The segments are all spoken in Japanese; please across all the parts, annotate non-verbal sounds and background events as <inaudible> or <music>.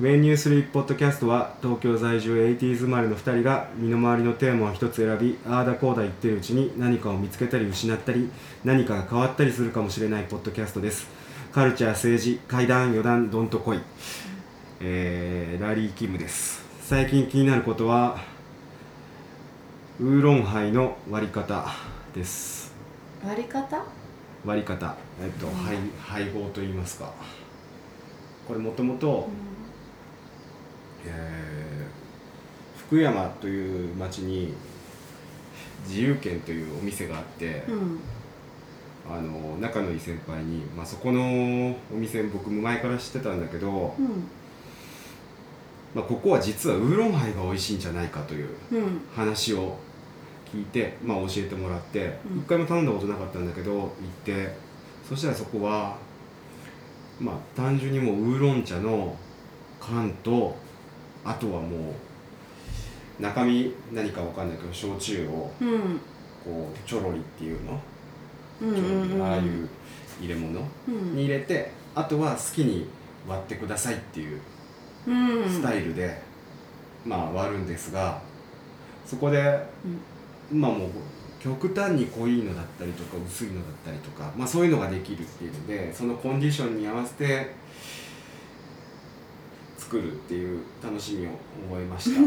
ウェイニュースリーポッドキャストは東京在住 80s 生まれの2人が身の回りのテーマを一つ選びああだこうだ言ってるうちに何かを見つけたり失ったり何かが変わったりするかもしれないポッドキャストです。カルチャー政治怪談余談どんとこい、えー、ラリー・キムです。最近気になることはウーロンハイの割り方です。割り方？割り方。えっと、配配合と言いますか。これもともとえー。福山という町に自由軒というお店があって、うん。あの仲のいい先輩に、まあ、そこのお店僕前から知ってたんだけど、うん。まあ、ここは実はウーロンハイが美味しいんじゃないかといううん。話を聞いて、まあ、教えてもらってうん。一回も頼んだことなかったんだけど行ってそしたらそこはまあ単純にもうウーロン茶の缶とあとはもう中身何かわかんないけど焼酎をうん。こうちょろりっていうの、うんうんうん。ああいう入れ物？うん。に入れてあとは好きに割ってくださいっていううん。スタイルで、まあ割るんですがそこでまあもう極端に濃いのだったりとか薄いのだったりとか、まあ、そういうのができるっていうのでそのコンディションに合わせて作るっていう楽しみを覚えました。<laughs>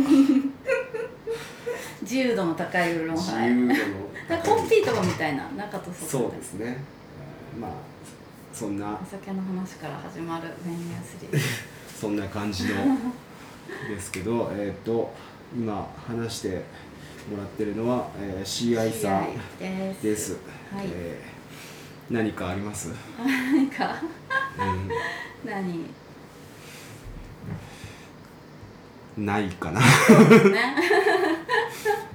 自由度の高いウーロンハイ。自由度のコンピートみたいな。中と外そうですね、えーまあそんな。お酒の話から始まるメニュー3 <laughs> そんな感じのですけどえっ、と今話してもらってるのは、えー、CI さん。です。です、はい。えー何かあります、<laughs> 何か？うん。何？ないかな。ね。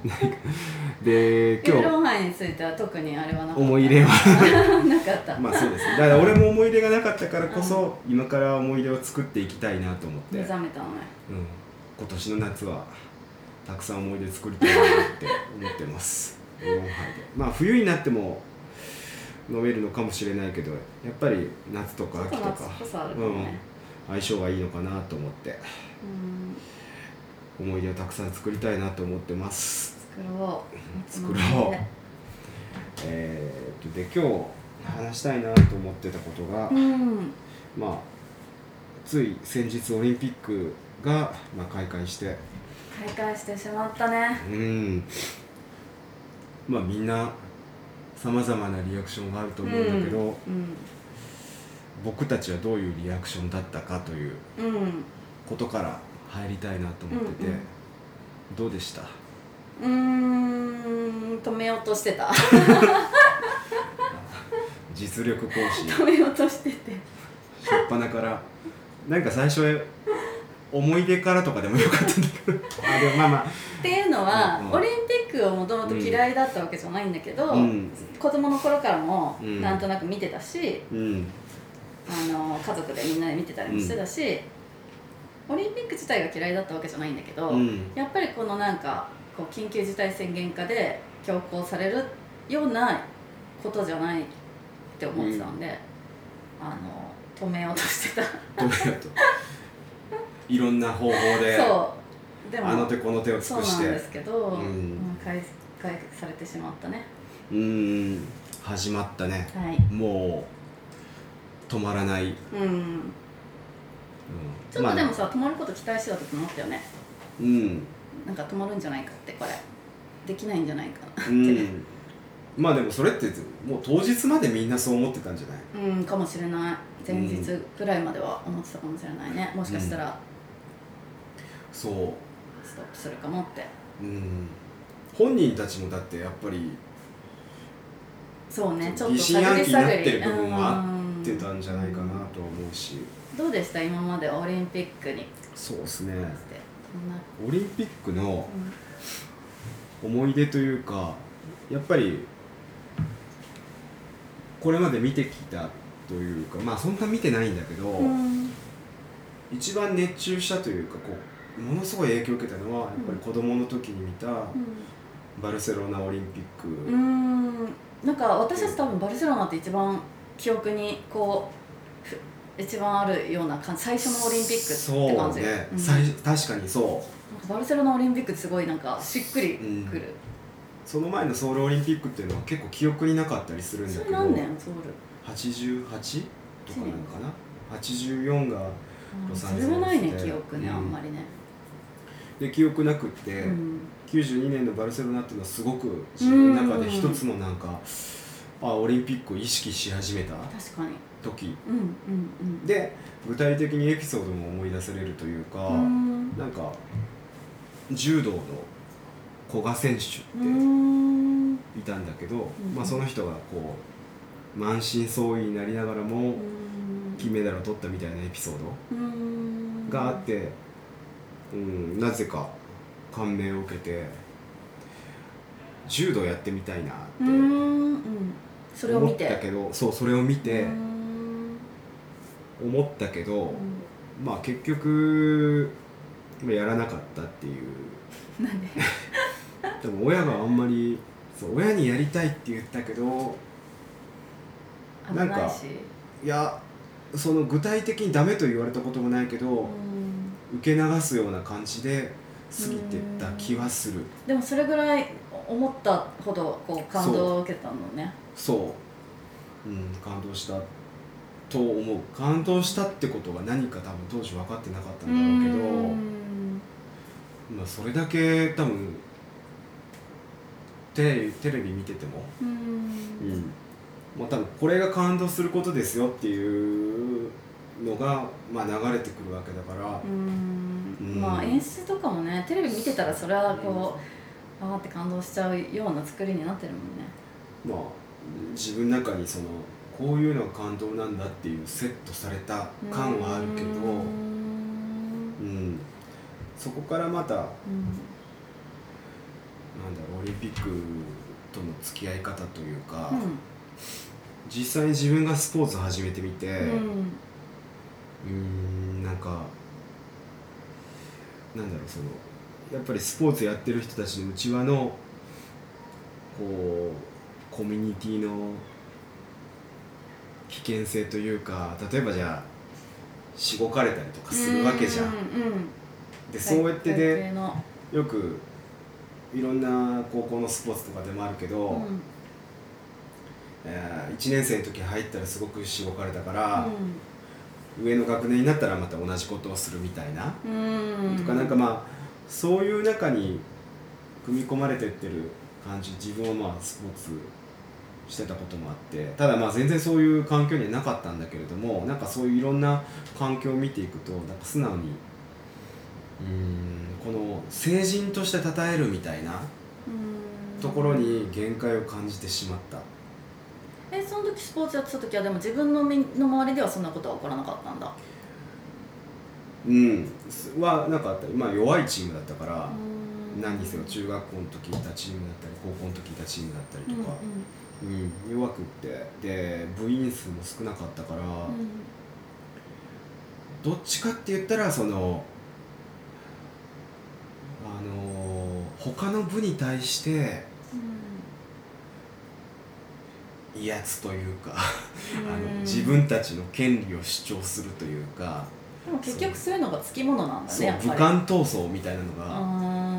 <laughs> で今ロンハイについては特にあれはなかった。思い入れは。<laughs> なかった。日まあそうですね。だから俺も思い入れがなかったからこそ今から思い出を作っていきたいなと思って、目うん、覚めたのね。今年の夏はたくさん思い出作りたいなって思ってます。ウーロンハイで。まあ冬になっても飲めるのかもしれないけどやっぱり夏とか秋とか。相性がいいのかなと思って。うん思い出をたくさん作りたいなと思ってます。作ろう。作ろう。えー、とで今日話したいなと思ってたことが、うん。まあつい先日オリンピックが、まあ、開会して。開会してしまったね。うん。まあみんなさまざまなリアクションがあると思うんだけど、うん。僕たちはどういうリアクションだったかといううん。ことから入りたいなと思ってて、うんうん。どうでした？うーん止めようとしてた。<laughs> 実力行使。止めようとしてて。初っ端から。なんか最初思い出からとかでもよかったんだけど。あでもまあまあ。っていうのは、うんうん。オリンピックをもともと嫌いだったわけじゃないんだけど、うん。子供の頃からもうん。なんとなく見てたし、うん。あの家族でみんなで見てたりもしてたし、オリンピック自体が嫌いだったわけじゃないんだけど、うん。やっぱりこのなんかこう緊急事態宣言下で強行されるようなことじゃないって思ってたんで、あの止めようとしてた。どうやと。いろんな方法でそう。でもあの手この手を尽くして。そうなんですけど、うん。うん開開されてしまったね。うん。始まったね。はい。もう止まらない、うんうんちょっとでもさ、止まること期待してた時もあったよね。うん。なんか止まるんじゃないかって。これできないんじゃないかなって、うん。まあでもそれってもう当日までみんなそう思ってたんじゃない？うんかもしれない。前日ぐらいまでは思ってたかもしれないね。もしかしたら。そう。ストップするかもって。うん。本人たちもだってやっぱりそうね。ちょっと疑心暗鬼になってる部分もあうん出たんじゃないかなとは思うしどうでした？今までオリンピックに。そうですね。オリンピックの思い出というかやっぱりこれまで見てきたというかまあそんな見てないんだけど、うん。一番熱中したというかこうものすごい影響を受けたのはやっぱり子供の時に見たバルセロナオリンピック、うん。なんか私たち多分バルセロナって一番記憶にこうふ一番あるような感じ。最初のオリンピックって感じ。ね、うん。最確かにそう。バルセロナオリンピックってすごいなんかしっくりくる、その前のソウルオリンピックっていうのは結構記憶になかったりするんだけど。何年ソウル？88とかなのかな？84がロサンゼルスで。それはないね記憶ね、うんあんまりね、で記憶なくって、うん。92年のバルセロナっていうのはすごく自分の中で一つのなんか、あオリンピックを意識し始めた？確かに。時？うんうんで具体的にエピソードも思い出せれるというか、うんうん。なんか柔道の古賀選手っていたんだけど、んまあ、その人がこう満身創痍になりながらも金メダルを取ったみたいなエピソーうん。ドがあって、うん、なぜか感銘を受けて柔道やってみたいなってうんうんそれを思っ見てたけどそうそれを見てうん。思ったけど、うん。まあ結局まあやらなかったっていう。なんででも親があんまりそう親にやりたいって言ったけど危なんかいやその具体的にダメと言われたこともないけど、うん。受け流すような感じで過ぎてった気はする。でもそれぐらい思ったほどこう感動を受けたのねそう、うん、感動したと思う。感動したってことが何か多分当時分かってなかったんだろうけど、うん。まあ、それだけ多分テレビテレビ見てても、うん。うんもう多分これが感動することですよっていうのが、まあ、流れてくるわけだから、うん。うん。まあ演出とかもねテレビ見てたらそれはこう、あーって感動しちゃうような作りになってるもんね。まあ自分の中にそのこういうのが感動なんだっていうセットされた感はあるけど、うん、そこからまたなんだろうオリンピックとの付き合い方というか、うん実際に自分がスポーツ始めてみてうんうんなんかなんだろうそのやっぱりスポーツやってる人たちの内輪のこうコミュニティの危険性というか例えばじゃあしごかれたりとかするわけじゃん。うんうんでそうやって体でよくいろんな高校のスポーツとかでもあるけど、うん。え1年生の時入ったらすごくしごかれたから、上の学年になったらまた同じことをするみたいな、うんうん。とかなんかまあそういう中に組み込まれてってる感じ自分はまあスポーツしてたこともあってただまあ全然そういう環境にはなかったんだけれどもなんかそういういろんな環境を見ていくとなんか素直にうーんこの成人として称えるみたいなうん。ところに限界を感じてしまった。えその時スポーツやってた時はでも自分の身の周りではそんなことは起こらなかったんだ？うん、はなかった。まあ弱いチームだったから、うん。何にせよ中学校の時いたチームだったり高校の時いたチームだったりうんとか、うん。弱くって。で部員数も少なかったから、うん。どっちかって言ったらそのあの他の部に対して威圧というか <laughs> あの自分たちの権利を主張するというか、でも結局そういうのがつきものなんだそうねやっぱり。武漢闘争みたいなのが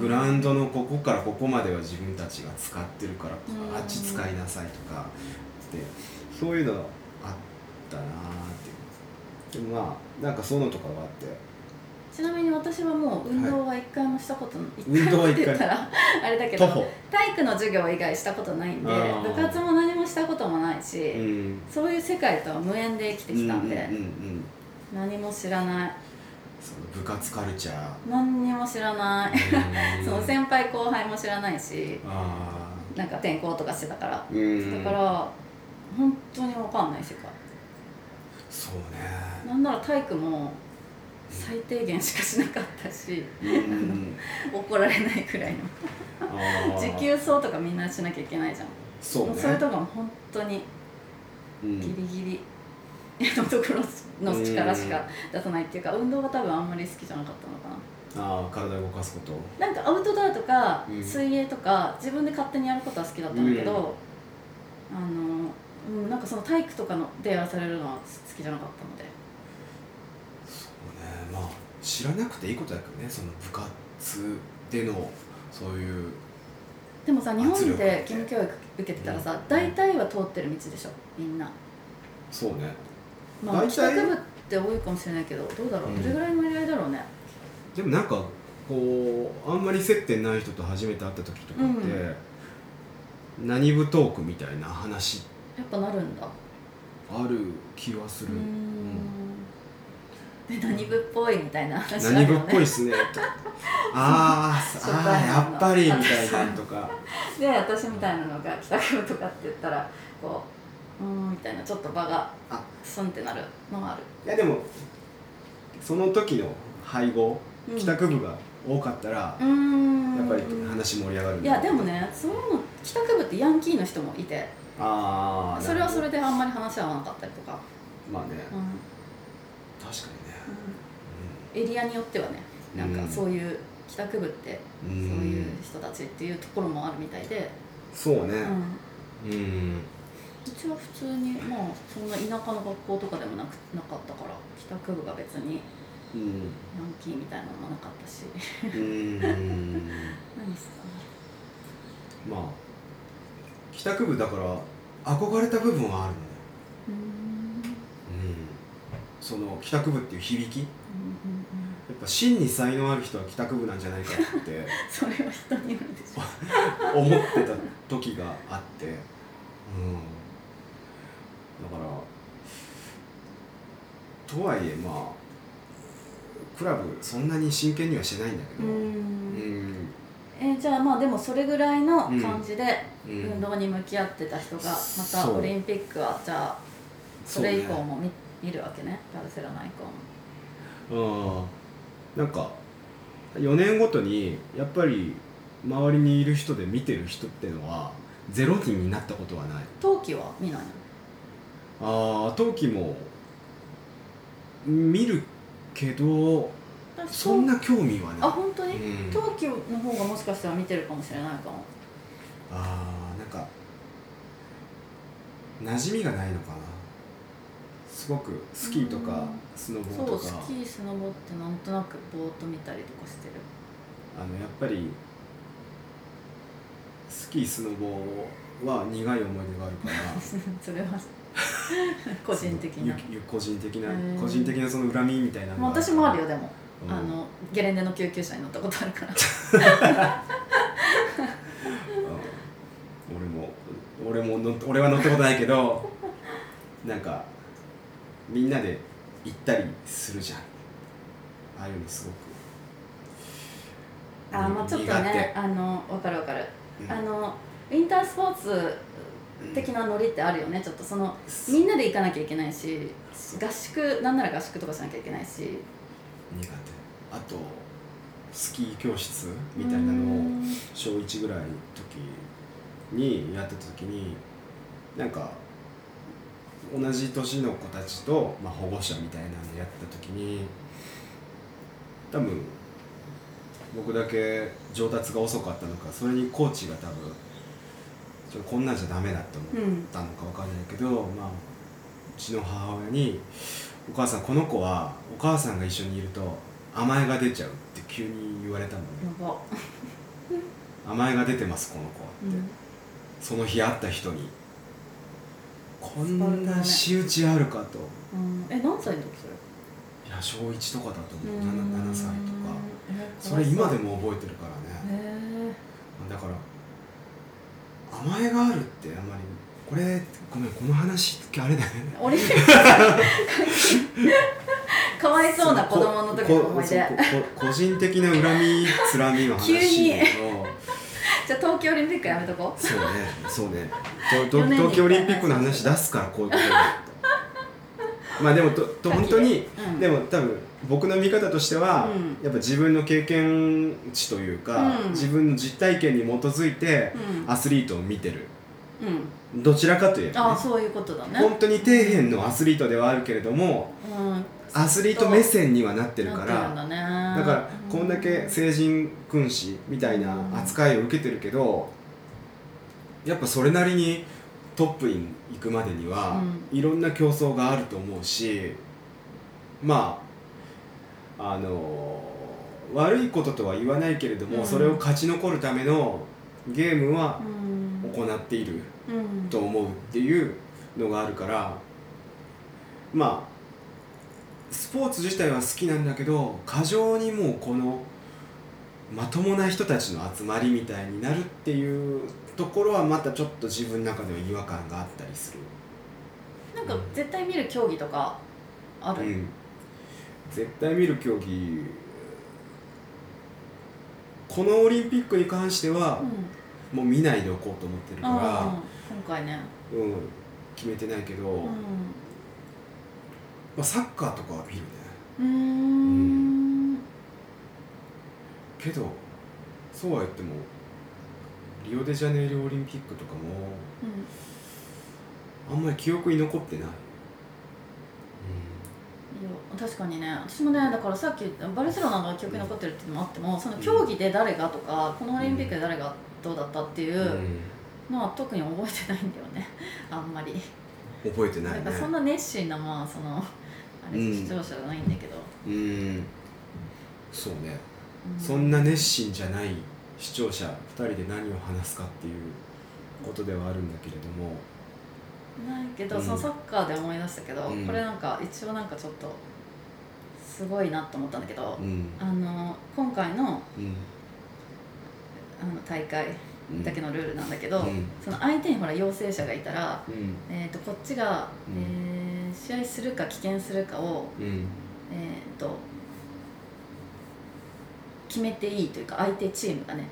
グラウンドのここからここまでは自分たちが使ってるからあっち使いなさいとかでそういうのあったなーって。いうでもまあなんかそういうのとかがあって。ちなみに私はもう運動は一回もしたことない、運動は一回。って言ったらあれだけど体育の授業以外したことないんで部活も何もしたこともないし、うん。そういう世界とは無縁で生きてきたんで、何も知らないその部活カルチャー。何にも知らない。うん。その先輩後輩も知らないしあなんか転校とかしてたから、だから本当に分かんない世界。そうね。なんなら体育も最低限しかしなかったし怒られないくらいの。持久走とかみんなしなきゃいけないじゃん。そうね。それとかも本当にうん。ギリギリのところの力しか出さないっていうか運動が多分あんまり好きじゃなかったのかな。ああ体を動かすこと。なんかアウトドアとかうん。水泳とか自分で勝手にやることは好きだったんだけど、あのうん、なんかその体育とかのでやらされるのは好きじゃなかったので。そうね。まあ知らなくていいことだけどねその部活でのそういうでもさ日本で義務教育受けてたらさ、うん。大体は通ってる道でしょみんな。そうねまあ帰宅部って多いかもしれないけどどうだろう、うん。どれぐらいの割合だろうね？でもなんかこうあんまり接点ない人と初めて会った時とかって、何部トークみたいな話。やっぱなるんだ。ある気はする、何部っぽいみたいな話ある何部っぽいっすね。と <laughs> ああやっぱりみたいなのとか。<laughs> で私みたいなのが帰宅部とかって言ったらこううーんみたいなちょっと場があ。スンってなるのがある。いやでもその時の配合うん。帰宅部が多かったらう、ーん。やっぱり話盛り上がるんいやでもねその帰宅部ってヤンキーの人もいて。ああそれはそれでであんまり話合わなかったりとか、まあね。うん。確かエリアによってはねなんかうん。そういう帰宅部ってにそうねいう人たちっていうところもあるみたいで、そうね。うん、ううんちは普通にまあそんな田舎の学校とかでもなくなかったから帰宅部が別にうん。ヤンキーみたいなのもなかったし。うん。<laughs> 何すかまあ帰宅部だから憧れた部分はあるうーん。うん。その帰宅部っていう響き？やうんうんうん。っぱ真に才能ある人は帰宅部なんじゃないかって。<laughs> それは人によるでしょ。<laughs> 思ってた時があって。うん。だからとはいえまあクラブそんなに真剣にはしてないんだけうど。うん。ん。えーじゃあまあでもそれぐらいの感じでうん。運動に向き合ってた人がまたオリンピックはじゃあそれ以降そうねも見見るわけね。バルセロナ以降も。うん。なんか4年ごとにやっぱり周りにいる人で見てる人ってのはゼロ人になったことはない。冬季は見ないの？ああ冬季も見るけど私そんな興味はない。あ本当に、うん。冬季の方がもしかしたら見てるかもしれないかも。あーなんか馴染みがないのかな。すごくスキーとかうん。スノボそうーとかスキースノボってなんとなくぼーっと見たりとかしてる。あのやっぱりスキースノボは苦い思い出があるから。<laughs> それは個人的な。個人的な個人的なその恨みみたいなのまあが私もあるよでも、うん。あのゲレンデの救急車に乗ったことあるから。<laughs> うん。俺も俺も乗っ俺は乗ったことないけどなんかみんなで行ったりするじゃん。ああいうのすごく。あまあちょっと苦ね手。あの分かる分かる、うん。あのウィンタースポーツ的なノリってあるよね。ちょっとそのみんなで行かなきゃいけないし合宿なんなら合宿とかしなきゃいけないし。苦手。あとスキー教室みたいなのをうん。小1ぐらいの時にやってた時になんか同じ年の子たちと、まあ、保護者みたいなのやってた時に多分僕だけ上達が遅かったのかそれにコーチが多分ちょっとこんなんじゃダメだって思ったのかわかんないけど、まあ、うちの母親に「お母さんこの子はお母さんが一緒にいると甘えが出ちゃう」って急に言われたのね。甘えが出てますこの子はうん。その日会った人に。こんな仕打ちあるかと。うん、え何歳の時いや小1とかだとそれ思う。7, 7歳とか。えそれ今でもも覚えてるからね。へだから甘えがあるってあんまり。これごめんこの話あれだよね。えオリンピックかわいそうな子供の時の思い出。個人的な恨みつらみの話急にをあ冬季オリンピックやめとこそうねそうね。東京オリンピックの話出すからこういうことまあでもとと本当に、うん。でも多分僕の見方としては、うん。やっぱ自分の経験値というか、うん。自分の実体験に基づいてうん。アスリートを見てる。うん。どちらかといえば、ね、ああそういうことだね。本当に底辺のアスリートではあるけれどもうん。アスリート目線にはなってるからだからこんだけ成人君子みたいな扱いを受けてるけどやっぱそれなりにトップに行くまでには、ういろんな競争があると思うしまああの悪いこととは言わないけれども、うん。それを勝ち残るためのゲームはうん。行っているうんと思うっていうのがあるからまあスポーツ自体は好きなんだけど過剰にもうこのまともな人たちの集まりみたいになるっていうところはまたちょっと自分の中では違和感があったりする。なんか絶対見る競技とかある、う。ん、絶対見る競技このオリンピックに関してはうん。もう見ないでおこうと思ってるから、今回ね。うん、決めてないけど、うまあ、サッカーとかは見るね。ん。うーん。けどそうは言ってもリオデジャネイロオリンピックとかもあんまり記憶に残ってない、いや確かにね私もねだからさっきバルセロナが記憶に残ってるっていうのもあってもその競技で誰がとかこのオリンピックで誰がどうだったっていうのは特に覚えてないんだよね。<laughs> あんまり。うん覚えてないね。なんかそんな熱心なまあそのあれうん。視聴者じゃないんだけど、うん。そうね。うそんな熱心じゃない視聴者2人で何を話すかっていうことではあるんだけれども。ないけど、うん。そのサッカーで思い出したけど、うん。これなんか一応なんかちょっとすごいなと思ったんだけど、うん。あの今回のうん。あの大会うん。だけのルールなんだけど、うん。その相手にほら陽性者がいたら、うん。えー、とこっちが、うん。えー試合するか棄権するかを、うん。えー、と決めていいというか相手チームがね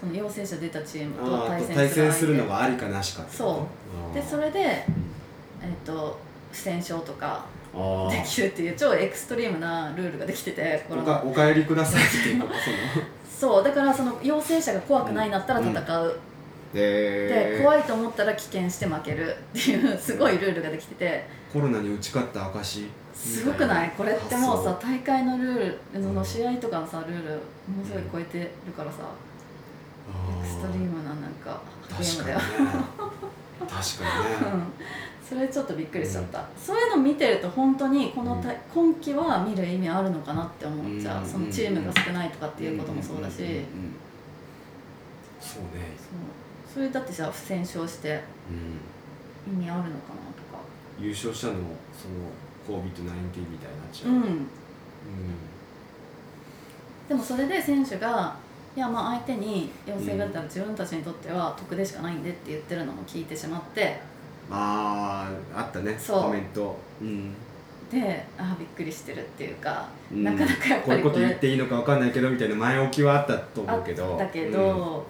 その陽性者出たチームと対戦戦するするのがありかなしかそう。でそれで、えー、と不戦勝とかできるっていう超エクストリームなルールができててこおのかお帰りくださいっていう <laughs> そう。だからその陽性者が怖くないんだったら戦う、でで怖いと思ったら棄権して負けるっていうすごいルールができてて。コロナに打ち勝った証すごくない？これってもうさ発大会のルールその試合とかのさルールものすごい超えてるからさエクストリームななんかゲームだよ、確かにね。うん。それちょっとびっくりしちゃった、そういうの見てると本当にこのた今季は見る意味あるのかなって思っちゃう、うん。そのチームが少ないとかっていうこともそうだし、んんんんそうね。そう。それだってさ不戦勝してうん。意味あるのかな優勝者のその COVID-19 みたいになっちゃう、とかうん。でもそれで選手がいやまあ相手に陽性が出たら自分たちにとっては得でしかないんでって言ってるのも聞いてしまって。あああったね。そう。コメント、うん。でああびっくりしてるっていうか、うん。なかなかやっこういうこと言っていいのかわかんないけどみたいな前置きはあったとあ思うけど。だけど、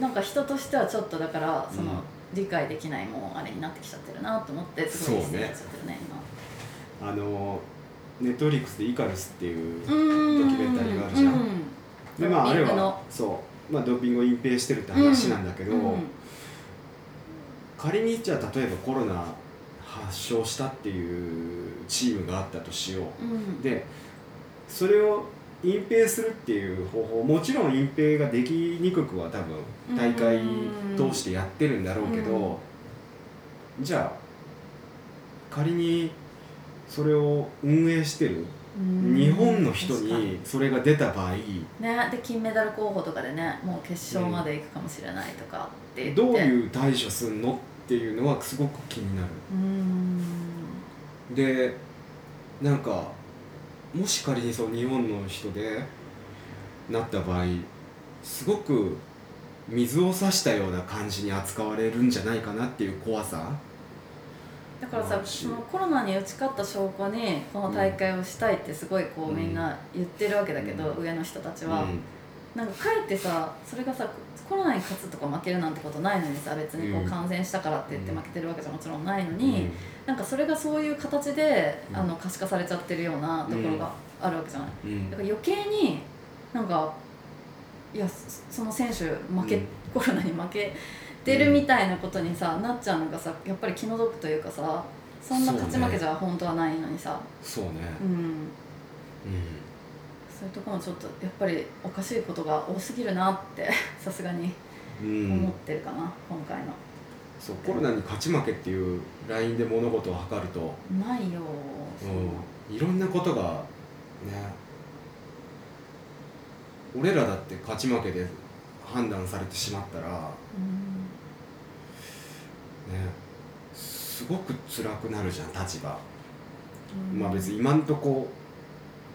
なんか人としてはちょっとだからその、うん。理解できないもうあれになってきちゃってるなと思ってすごいそうねあのネットフリックスで「イカルス」っていうドキュメンタリーがあるじゃん。うん。でまああれはそう、まあ、ドーピングを隠蔽してるって話なんだけど、うん。仮にじゃあ例えばコロナ発症したっていうチームがあったとしよう。うん。でそれを隠蔽するっていう方法もちろん隠蔽ができにくくは多分大会通してやってるんだろうけど、じゃあ仮にそれを運営してるうん。日本の人にそれが出た場合ねで金メダル候補とかでねもう決勝まで行くかもしれないとかって言って。どうういう対処すんのっていうのはすごく気になる。ん。でなんかもし仮にそう日本の人でなった場合すごく水を差したような感じに扱われるんじゃないかなっていう怖さだからさそのコロナに打ち勝った証拠にこの大会をしたいってすごいこう、うんみんな言ってるわけだけど、うん。上の人たちは、うん。なんかかえってさそれがさコロナに勝つとか負けるなんてことないのにさ別にこううん。感染したからって言ってうん。負けてるわけじゃもちろんないのに、なんかそれがそういう形で、うん。あの可視化されちゃってるようなところがあるわけじゃない、うん。だから余計になんかいやそその選手負け、うん。コロナに負けてるみたいなことにさなっちゃうのがさやっぱり気の毒というかさそんな勝ち負けじゃ本当はないのにさ。そうね。うん。うん。そういうところもちょっとやっぱりおかしいことが多すぎるなって <laughs> さすがにうん。思ってるかな、今回の。そうコロナに勝ち負けっていうラインで物事を測ると、ないよ。うん、いろんなことがね俺らだって勝ち負けで判断されてしまったらねうんすごく辛くなるじゃん立場、うん。まあ別に今んとこ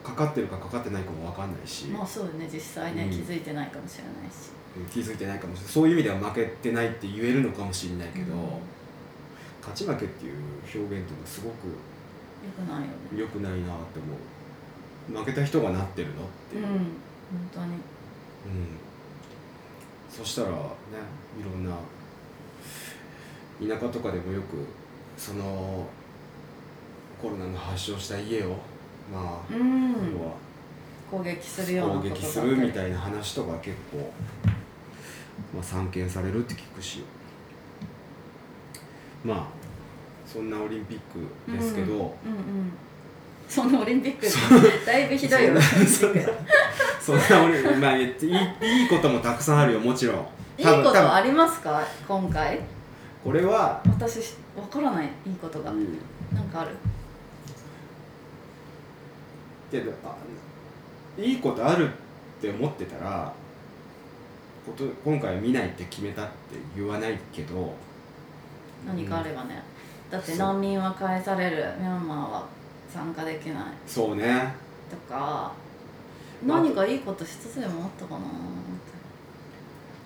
かかってるかかかってないかも分かんないし、まあそうよね実際ね、うん。気づいてないかもしれないし。気づいてないかもしれない。そういう意味では負けてないって言えるのかもしれないけど、うん。勝ち負けっていう表現っていうのはすごくよくないよね。良くないなって思う。負けた人がなってるのっていう、うん本当に。うん。そしたらねいろんな田舎とかでもよくそのコロナの発症した家をまあ、うん。要は攻撃するような攻撃するみたいいな話とか結構、まあ、散見されるって聞くし。まあそんなオリンピックですけど、うんうんそのオリンピックだいぶひどいよそんなそんな俺、まあ、いいいいこともたくさんあるよもちろん。いいことありますか？今回これは、私わからないいいことが。うん。なんかある？けどあいいことあるって思ってたらこと今回は見ないって決めたって言わないけど何かあればね、だって難民は返される。ミャンマーは参加できない。そうね。とかまあ何かいいこと一つでもあったかな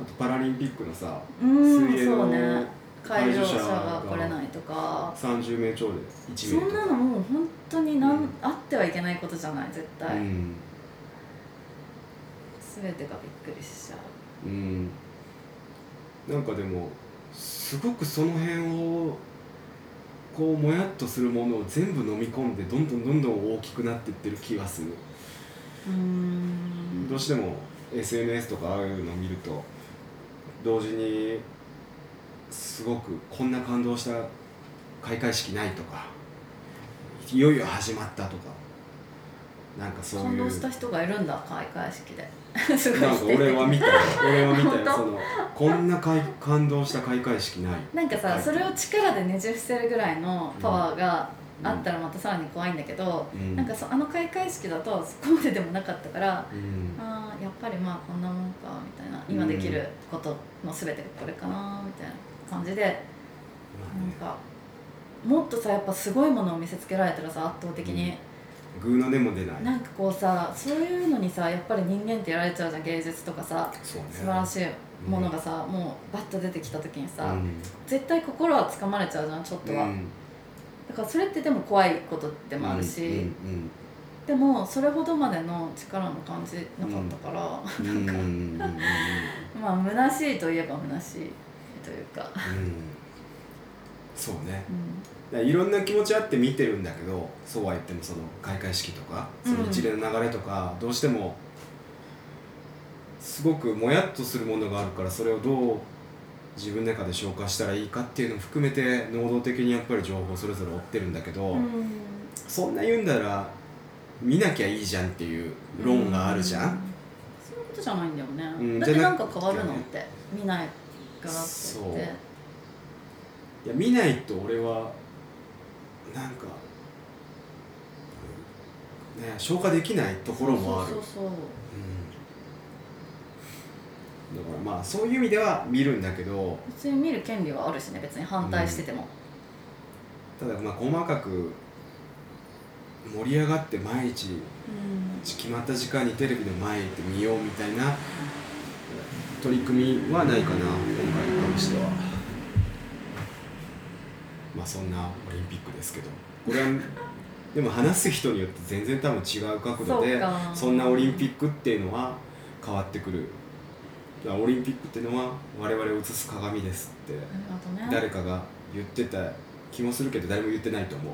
あとパラリンピックのさうん水泳のそうね会場者がが来れないとか。30名超でそ1名とか。んなのもう本当になん、うん。あってはいけないことじゃない絶対、うん。全てがびっくりしちゃう。うん。なんかでもすごくその辺をこうもやっとするものを全部飲み込んでどんどんどんどん大きくなっていってる気がする、うーん。どうしても SNS とかああいうのを見ると同時にすごくこんな感動した開会式ないとかいよいよ始まったとかなんかそういう。感動した人がいるんだ開会式で。<laughs> すごいなんか俺は見たよ。俺は見たそのこんなかい感動した開会式ない。なんかさ、はいそれを力でねじ伏せるぐらいのパワーがあったらまたさらに怖いんだけど、うん。なんかそあの開会式だとそこまででもなかったから、うん。あーやっぱりまあこんなもんかみたいな今できることの全てがこれかなみたいな感じでなんかもっとさやっぱすごいものを見せつけられたらさ圧倒的に、グーの音も出ない。なんかこうさそういうのにさやっぱり人間ってやられちゃうじゃん芸術とかさね。素晴らしいものがさ、もうバッと出てきた時にさ、うん。絶対心はつかまれちゃうじゃんちょっとは、うん。だからそれってでも怖いことでもあるし、うんでもそれほどまでの力も感じなかったから、うんうんうんうんうん。<laughs> まあ虚しいといえば虚しいというか、うん。そうね。うだからいろんな気持ちあって見てるんだけどそうは言ってもその開会式とかその一連の流れとか、どうしてもすごくもやっとするものがあるからそれをどう自分の中で消化したらいいかっていうのを含めて能動的にやっぱり情報をそれぞれ追ってるんだけど、んうん。そんな言うんだら見なきゃいいじゃんっていう論があるじゃん、うそういうことじゃないんだよね、うん。だってなんか変わるのって見ないからっていや見ないと俺はなんか、ね、消化できないところもある。そうそうそう。うん。だからまあそういう意味では見るんだけど別に見る権利はあるしね別に反対してても、ただまあ細かく盛り上がって毎日うん。決まった時間にテレビの前行って見ようみたいな取り組みはないかな今回に関しては。まあそんなオリンピックですけど。これはでも話す人によって全然多分違う角度でそんなオリンピックっていうのは変わってくる。オリンピックっていうのは我々を映す鏡ですって誰かが言ってた気もするけど誰も言ってないと思う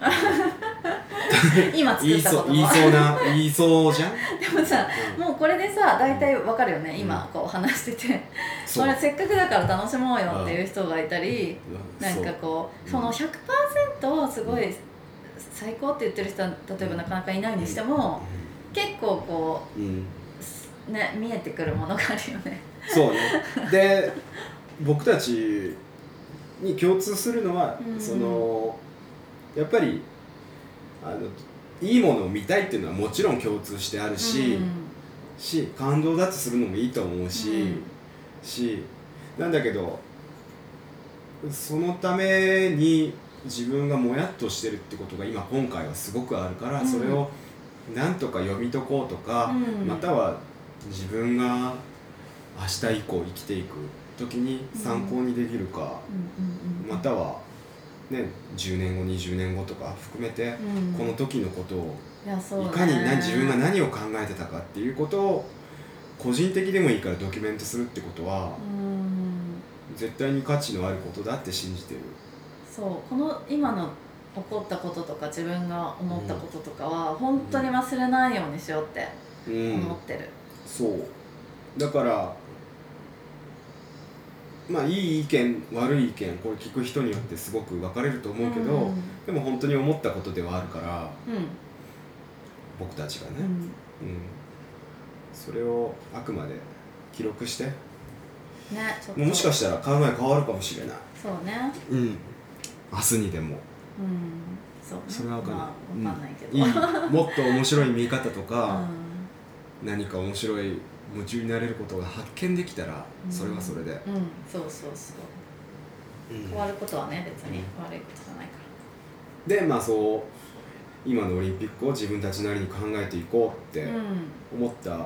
<laughs> 今作言いったことそう言いそうな言いそうじゃん、でもさうん。もうこれでさ大体わかるよね、うん。今こう話してて。そう。これせっかくだから楽しもうよっていう人がいたり、うん。なんかこうう。ん。その100%をすごい最高って言ってる人は例えばなかなかいないにしても、結構こうんうん。うね見えてくるものがあるよね。そうね。で僕たちに共通するのは、うん。そのやっぱりあのいいものを見たいっていうのはもちろん共通してあるし、うんし感動だってするのもいいと思うし、うん。しなんだけどそのために自分がもやっとしてるってことが今今回はすごくあるから、うん。それをなんとか読み解こうとか、うん。または自分が明日以降生きていく時に参考にできるか、または、ね、10年後20年後とか含めて、うん。この時のことをいかにな自分が何を考えてたかっていうことを個人的でもいいからドキュメントするってことはうん。絶対に価値のあることだって信じてる。そう。この今の起こったこととか自分が思ったこととかは本当に忘れないようにしようってうん。思ってる、そう。だからまあいい意見悪い意見これ聞く人によってすごく分かれると思うけど、うん。でも本当に思ったことではあるからうん。僕たちがね、うん。うん。それをあくまで記録して。ねちょっと。もしかしたら考え変わるかもしれない、そうね。うん、明日にでも。うん。そうね。それは分かんない、まあ、わかんないけど、うん。いい。もっと面白い見方とか、う何か面白い夢中になれることが発見できたらうん。それはそれで、ん、うん、そうそうそう。うん。変わることはね別に悪いことじゃないかでまあそう今のオリンピックを自分たちなりに考えていこうって思ったうん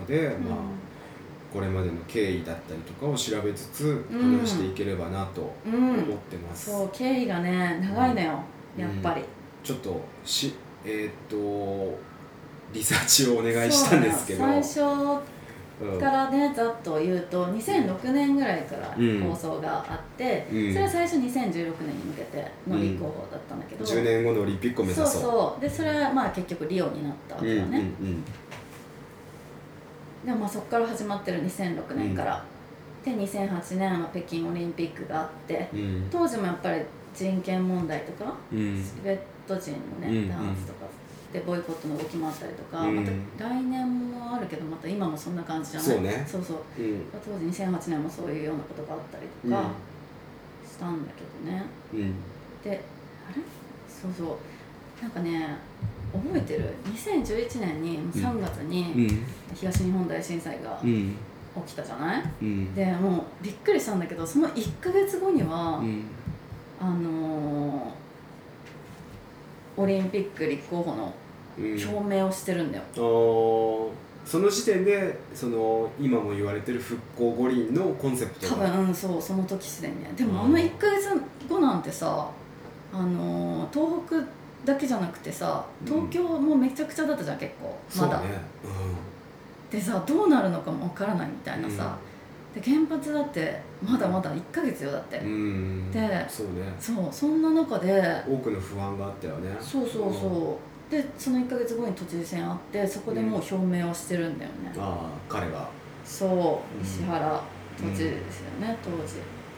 ので、うん。まあこれまでの経緯だったりとかを調べつつうん。話していければなとうん。思ってます、そう経緯がね長いのよ、やっぱり、ちょっとしえーっとリサーチをお願いしたんですけど。最初うんからねざっと言うと2006年ぐらいからうん。放送があって、うん。それは最初2016年に向けての立候補だったんだけど、10年後のオリンピックを目指そうそうそう。でそれはまあ結局リオになったわけよね、うんうんでもまあそこから始まってる2006年から、で2008年は北京オリンピックがあってうん。うん当時もやっぱり人権問題とかうん。チベット人のね、うんダンスとかでボイコットの動きもあったりとか、うん。また来年もあるけどまた今もそんな感じじゃない？そうね。そうそう。うん。当時2008年もそういうようなことがあったりとかしたんだけどね、うん。であれ？そうそう。なんかね覚えてる？2011年に3月うにん。東日本大震災がうん。起きたじゃない、うん。でもうびっくりしたんだけどその1ヶ月後には、うん。あのーオリンピック立候補のうん表明をしてるんだよ、あー。その時点でその今も言われてる復興五輪のコンセプト多が分うんそうその時すでにね。でもあうん。の1ヶ月後なんてさあのー東北だけじゃなくてさ東京もめちゃくちゃだったじゃん結構。まだ、そうね。でさどうなるのかもわからないみたいなさ、で原発だってまだまだ1ヶ月よだって、うん、うん、でそうね。そうそんな中で多くの不安があったよね。そうそうそうでその1ヶ月後に都知事選あってそこでもう表明をしてるんだよね、ああ彼が。そううん。石原都知事ですよね、当時。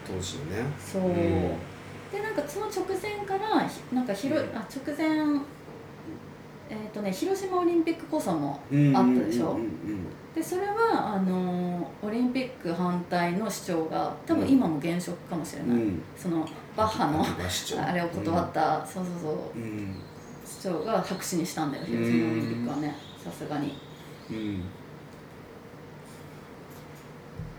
当時のね。そう、うん。でなんかその直前からひなんか広い、うん。あ直前えっ、とね広島オリンピックこそもうんあったでしょ？うん。うんでそれはあのーオリンピック反対の主張が多分今も現職かもしれない、うん。うんそのバッハのあれを断った、そうそうそう。うん主張が白紙にしたんだよ広島オリンピックはね。さすがに。うん。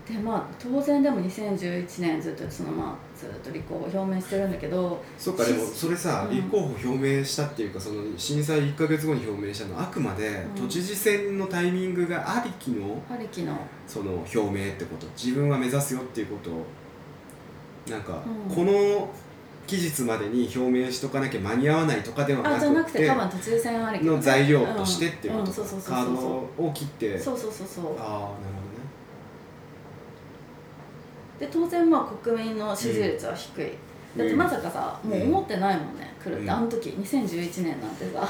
でまあ当然でも2011年ずっとそのまあずっと立候補表明してるんだけどそっかでもそれさ、うん。立候補表明したっていうかその震災1か月後に表明したのはあくまでうん。都知事選のタイミングがありきのハリキの。その表明ってこと。自分は目指すよっていうこと。をなんか、うん。この期日までに表明しとかなきゃ間に合わないとかではなあじゃなくくてて多分都知事選ありきの材料としてっていうことうんうんそうそうそう。カードを切って。そうそうそうそうああなるほで当然まあ国民の支持率は低い、だってまさかさ、もう思ってないもんね。来るって、うん。あの時2011年なんてさ。どね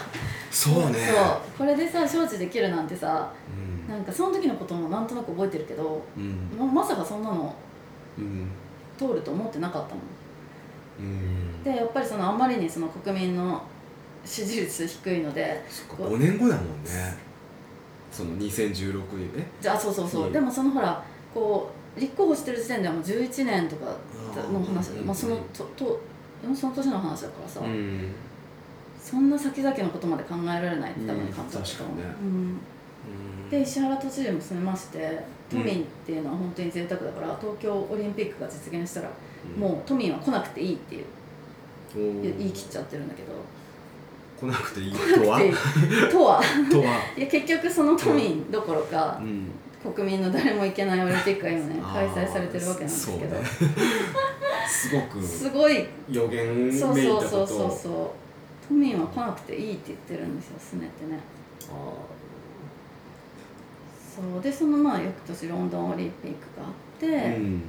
そうね。そう。これでさ招致できるなんてさうん。なんかその時のこともなんとなく覚えてるけどうん。ままさかそんなのうん。通ると思ってなかったもんでやっぱりそのあまりにその国民の支持率低いのでそっか5年後だもんね。その2016年えじゃあそうそうそう、うん。でもそのほらこう立候補してる時点ではもう11年とかの話うんまあ、そのととその年の話だからさ、うん。そんな先々のことまで考えられないって多分うん感じだった確かにね。うんで石原都知事も住みまして都うん。民っていうのは本当に贅沢だから、東京オリンピックが実現したら、うん。もう都民は来なくていいっていう言い切っちゃってるんだけど。来なくていい。来 <laughs> とは？とは？いや結局その都民どころか、うん。国民の誰も行けないオリンピックが今ねあ開ー催されてるわけなんですけど、ね。すごく。すごい。予言めいたそうことそうそう。そうそう都民は来なくていいって言ってるんですよすねってね。あそう。でそのまあ翌年ロンドンオリンピックがあって、うん、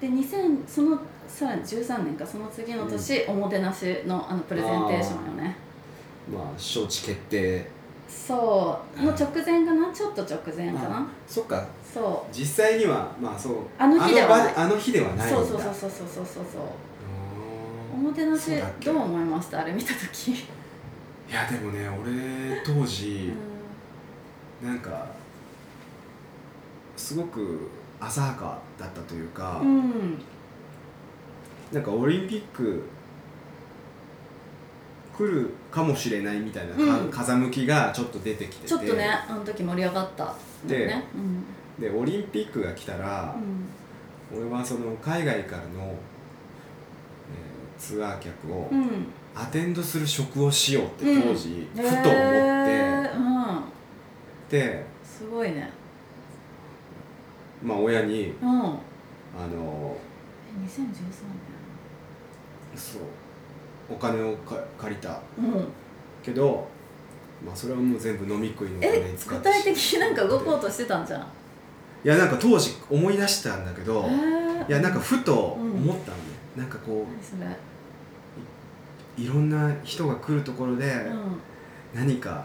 で2000そのさらに13年かその次の年、うん、おもてなしのあのプレゼンテーションよね。まあ招致決定。そう。の直前かな？ちょっと直前かな？そっか。そう。実際にはまあそう。あの日ではない。あの日ではないそうそうそうそうそうそうそう。おもてなしどう思いました？あれ見た時。いやでもね俺当時、うん、なんかすごく浅はかだったというか、うん、うんなんかオリンピック来るかもしれないみたいなか、うん。風向きがちょっと出てきてて。ちょっとねあの時盛り上がったのでね。う。ん。でオリンピックが来たら、俺はその海外からの、えーツアー客をうん。うんアテンドする職をしようってうん。当時、ふと思って、ですごいねまあ親にうん。あのえ2013そう。お金をか借りた。年うん。けど、まあ、それはもう全部飲み食いのお金使って。具体的になんか動こうとしてたんじゃん？いやなんか当時思い出したんだけど、へー。いやなんかふと思ったの。ね、なんかこういろんな人が来るところでうん。何か、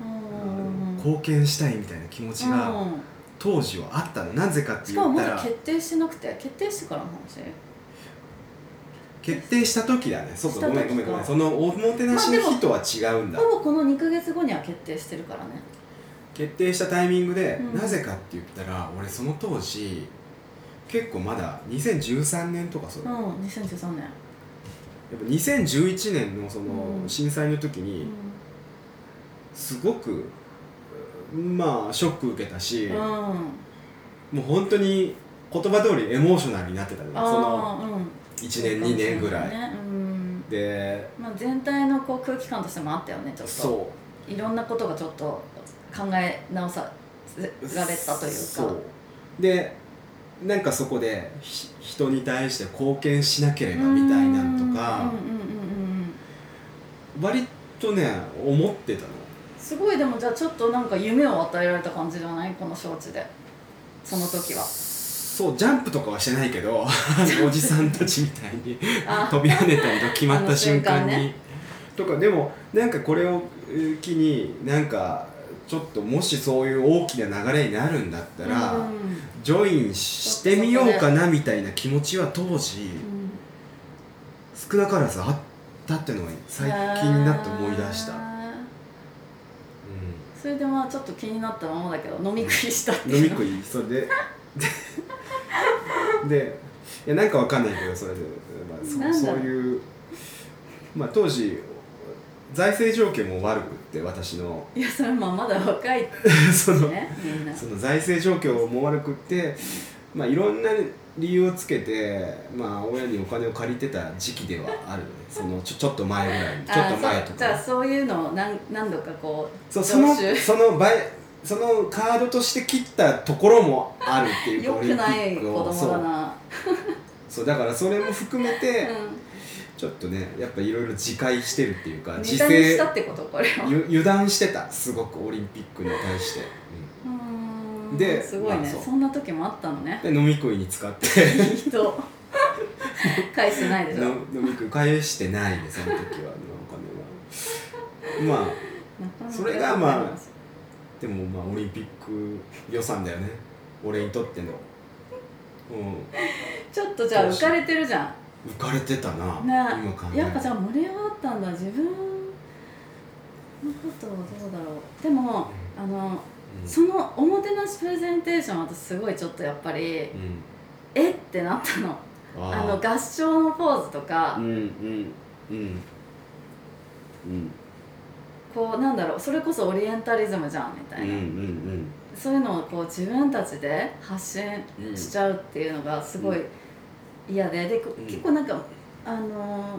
うん貢献したいみたいな気持ちがうん当時はあったの？なぜかってしかも言ったら。まだ決定してなくて決定してからの話決定した時だね。そうかした時か。ごめんごめんごめん。そのおもてなしの日とは違うんだ、ほぼこの2か月後には決定してるからね。決定したタイミングで、うん。なぜかって言ったら俺その当時結構まだ2013年とかそうだ、うんやっ2013年ぱ2011年のそのうん。震災の時にすごくまあショック受けたし、うん、うん、もう本当に言葉通りエモーショナルになってたのよそのああうん。1年2年ぐらい、ねうん。でまあ、全体のこう空気感としてもあったよねちょっと。そう。いろんなことがちょっと考え直さられたというか。そう。でなんかそこでひ人に対して貢献しなければみたいなんとか割とね思ってたのすごいでもじゃあちょっとなんか夢を与えられた感じじゃない？この招致で。その時は。そうジャンプとかはしてないけど <laughs> おじさんたちみたいにあ。飛び跳ねたりと決まった瞬間に。ね。とかでもなんかこれをえー機になんかちょっともしそういう大きな流れになるんだったら、うん。ジョインしてみようかなみたいな気持ちは当時うん。少なからずあったってのが最近になって思い出した、それでまあちょっと気になったままだけど飲み食いしたってん、いう飲み食い？それで？<laughs> ででいやなんかわかんないけどそれで、まあ、そなんだろう。そういうまあ当時財政状況も悪くって私の。いやそれまあまだ若い <laughs> そのねみんな。その財政状況も悪くって、まあ、いろんな理由をつけて、まあ、親にお金を借りてた時期ではある <laughs> そのちょちょっと前ぐらい。にちょっと前とあそうじゃあかそういうのを何何度かこうそうそのその倍そのカードとして切ったところもあるっていう <laughs> よくない子供だな。そう。だからそれも含めて、うちょっとねやっぱいろいろ自戒してるっていうか自制たってこと？これは。ゆ油断してた。すごくオリンピックに対して、うーんですごいね、まあそんな時もあったのね。うんで飲み食いに使って。い <laughs> い人。返してないでしょ。の飲み食い返してないねその時は。ねお金はまあそれがまあでもまあオリンピック予算だよね。俺にとっての。うちょっとじゃあ浮かれてるじゃん。ん浮かれてたな、ね今考えやっぱじゃあ盛り上がったんだ自分のことをどうだろう。でもあのそのおもてなしプレゼンテーション私すごいちょっとやっぱりうん。えってなったの。ああの合唱のポーズとか、うんうんうん。うん。こうなんだろうそれこそオリエンタリズムじゃんみたうんういな、ん。そういうのをこう自分たちで発信うんしちゃうっていうのがすごい嫌で。で、こうん。結構なんかあのー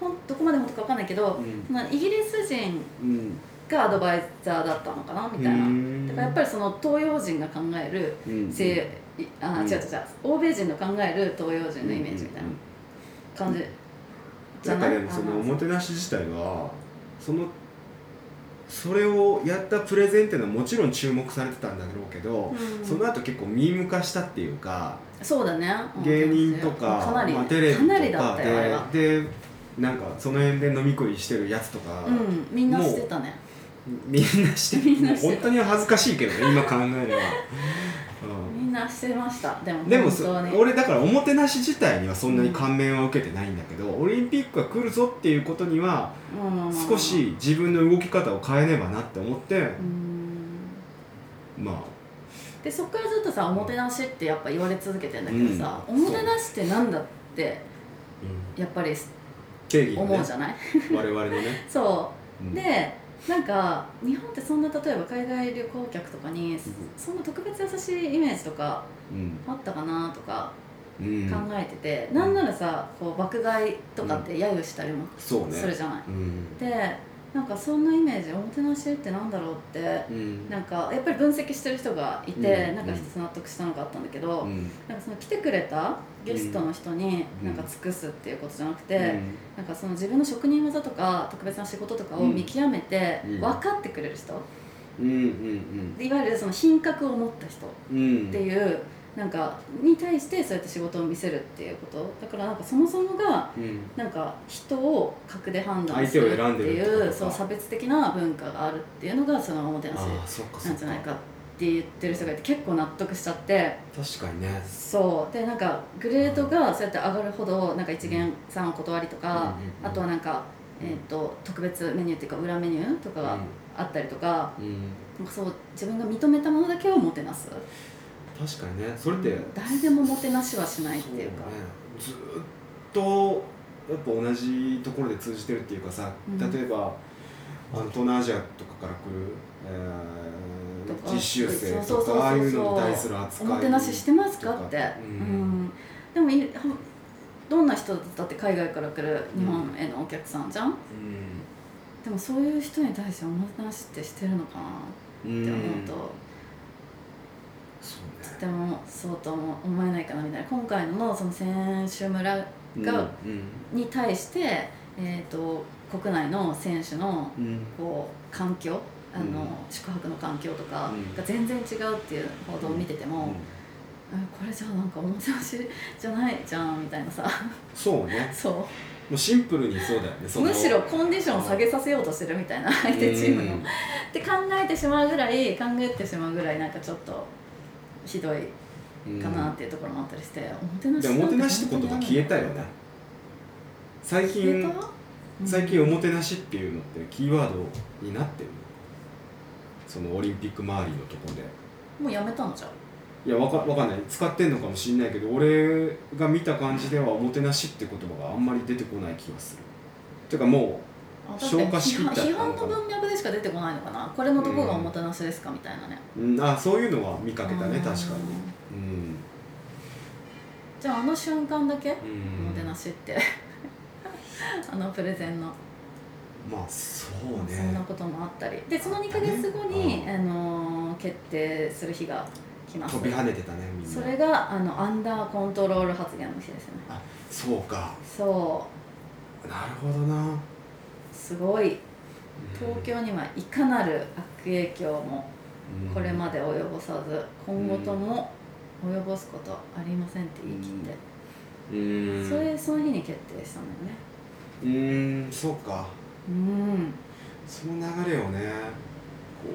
ほんどこまで本当か分かんないけど、うん。まあイギリス人うんがアドバイザーだったのかなみたいな、うんだからやっぱりその東洋人が考えるうん西いあうん。違う違う違う欧米人の考える東洋人のイメージみたいな感じ。じゃなんかでもそのあおもてなし自体はそのそれをやったプレゼンっていうのはもちろん注目されてたんだろうけど、うん。その後結構ミーム化したっていうかそうだね芸人とかかなり、まあ、テレビとかででなんかその辺で飲み食いしてるやつとか、うんみんなしてたねみんなしてみんなして本当に恥ずかしいけどね今考えれば、みんなしてました。でもうん、でも俺だからおもてなし自体にはそんなに感銘は受けてないんだけど、オリンピックが来るぞっていうことにはうん。少し自分の動き方を変えねばなって思って、うん。まあ。でそっからずっとさおもてなしってやっぱ言われ続けてんだけどさ、おもてなしってなんだってやっぱり思うじゃない？我々のね、<laughs> そう。うん。でなんか日本ってそんな例えば海外旅行客とかにそんな特別優しいイメージとかうん。あったかなとかうん。考えてて、なんならさこう爆買いとかって揶揄したりもするじゃない、うん。でなんかそんなイメージおもてなしってなんだろうってうん。なんかやっぱり分析してる人がいて、うん。なんか一つ納得したのがあったんだけど、うん。なんかその来てくれたゲストの人にうん。なんか尽くすっていうことじゃなくて、なんかその自分の職人技とか特別な仕事とかを見極めてうん。分かってくれる人、うんうんでいわゆるその品格を持った人っていうなんかに対してそうやって仕事を見せるっていうこと。だからなんかそもそもがうん。なんか人を格で判断するっていうそう差別的な文化があるっていうのがそのおもてなしなんじゃないかって言ってる人がいて結構納得しちゃって。確かにね。そう。でなんかグレードがそうやって上がるほどなんか一元さんお断りとか、あとはなんか、えー、と特別メニューっていうか裏メニューとかがあったりとかそう自分が認めたものだけをもてなす確かにね。それって誰でももてなしはしないっていうか。ねずーっとやっぱ同じところで通じてるっていうかさ、うん。例えばあの東南アジアとかから来る、えー実習生とかああいうのに対する扱いおもてなししてますかって、とかううん。んでもどんな人だって海外から来る日本へのお客さんじゃん、うん。でもそういう人に対しておもてなしってしてるのかなうんって思うと、とてもそうとも思えないかなみたいな。今回のその選手村が、うんに対して、えー、と国内の選手のこう環境あの、うん。宿泊の環境とかうん。が全然違うっていう報道を見てても、えこれじゃあなんかおもてなしじゃないじゃんみたいなさ。そうね。<laughs> そもうシンプルにそうだよねむしろコンディションを下げさせようとしてるみたいな相手チームの、って考えてしまうぐらい考えてしまうぐらいなんかちょっとひどいうんかなっていうところもあったりして、おもてなしでもおもてなしってことが消えたよね。最近消えた？最近おもてなしっていうのってキーワードになってるそのオリンピック周りのところで。もうやめたのじゃん？いやわかわかんない。使ってんのかもしんないけど俺が見た感じではおもてなしって言葉があんまり出てこない気がする。ていうかもあだって消化しきった。批判の文脈でしか出てこないのかなこれのどこがおもてなしですかみたいなねう、ん、あそういうのは見かけたね確かにうんじゃああの瞬間だけ、おもてなしってあのプレゼンの、まあそうねそんなこともあったりでその2か月後に、あの決定する日が来ます飛び跳ねてたねみんなそれがあのアンダーコントロール発言の日ですねそうかそうなるほどなすごい。東京にはいかなる悪影響もうん。これまで及ぼさず今後とも及ぼすことありませんって言い切って、うん。それその日に決定したんだよね。うーんそうか。うん。その流れをねこ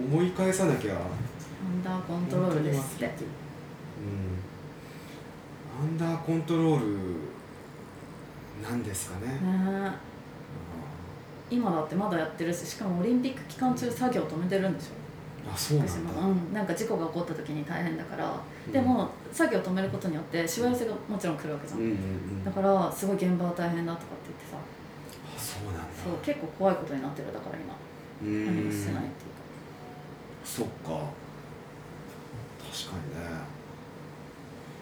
う思い返さなきゃ。アンダーコントロールですって。うん。アンダーコントロールなんですかね、ね。え今だってまだやってるししかもオリンピック期間中作業止めてるんでしょ。あそうなんだ。うん、なんか事故が起こった時に大変だから、でも作業を止めることによってしわ寄せがもちろん来るわけじゃん、うんうんうん。だからすごい現場は大変だとかって言ってさ。あそうなんだ。そう結構怖いことになってるだから今。何もしてないっていうか。そっか。確かにね。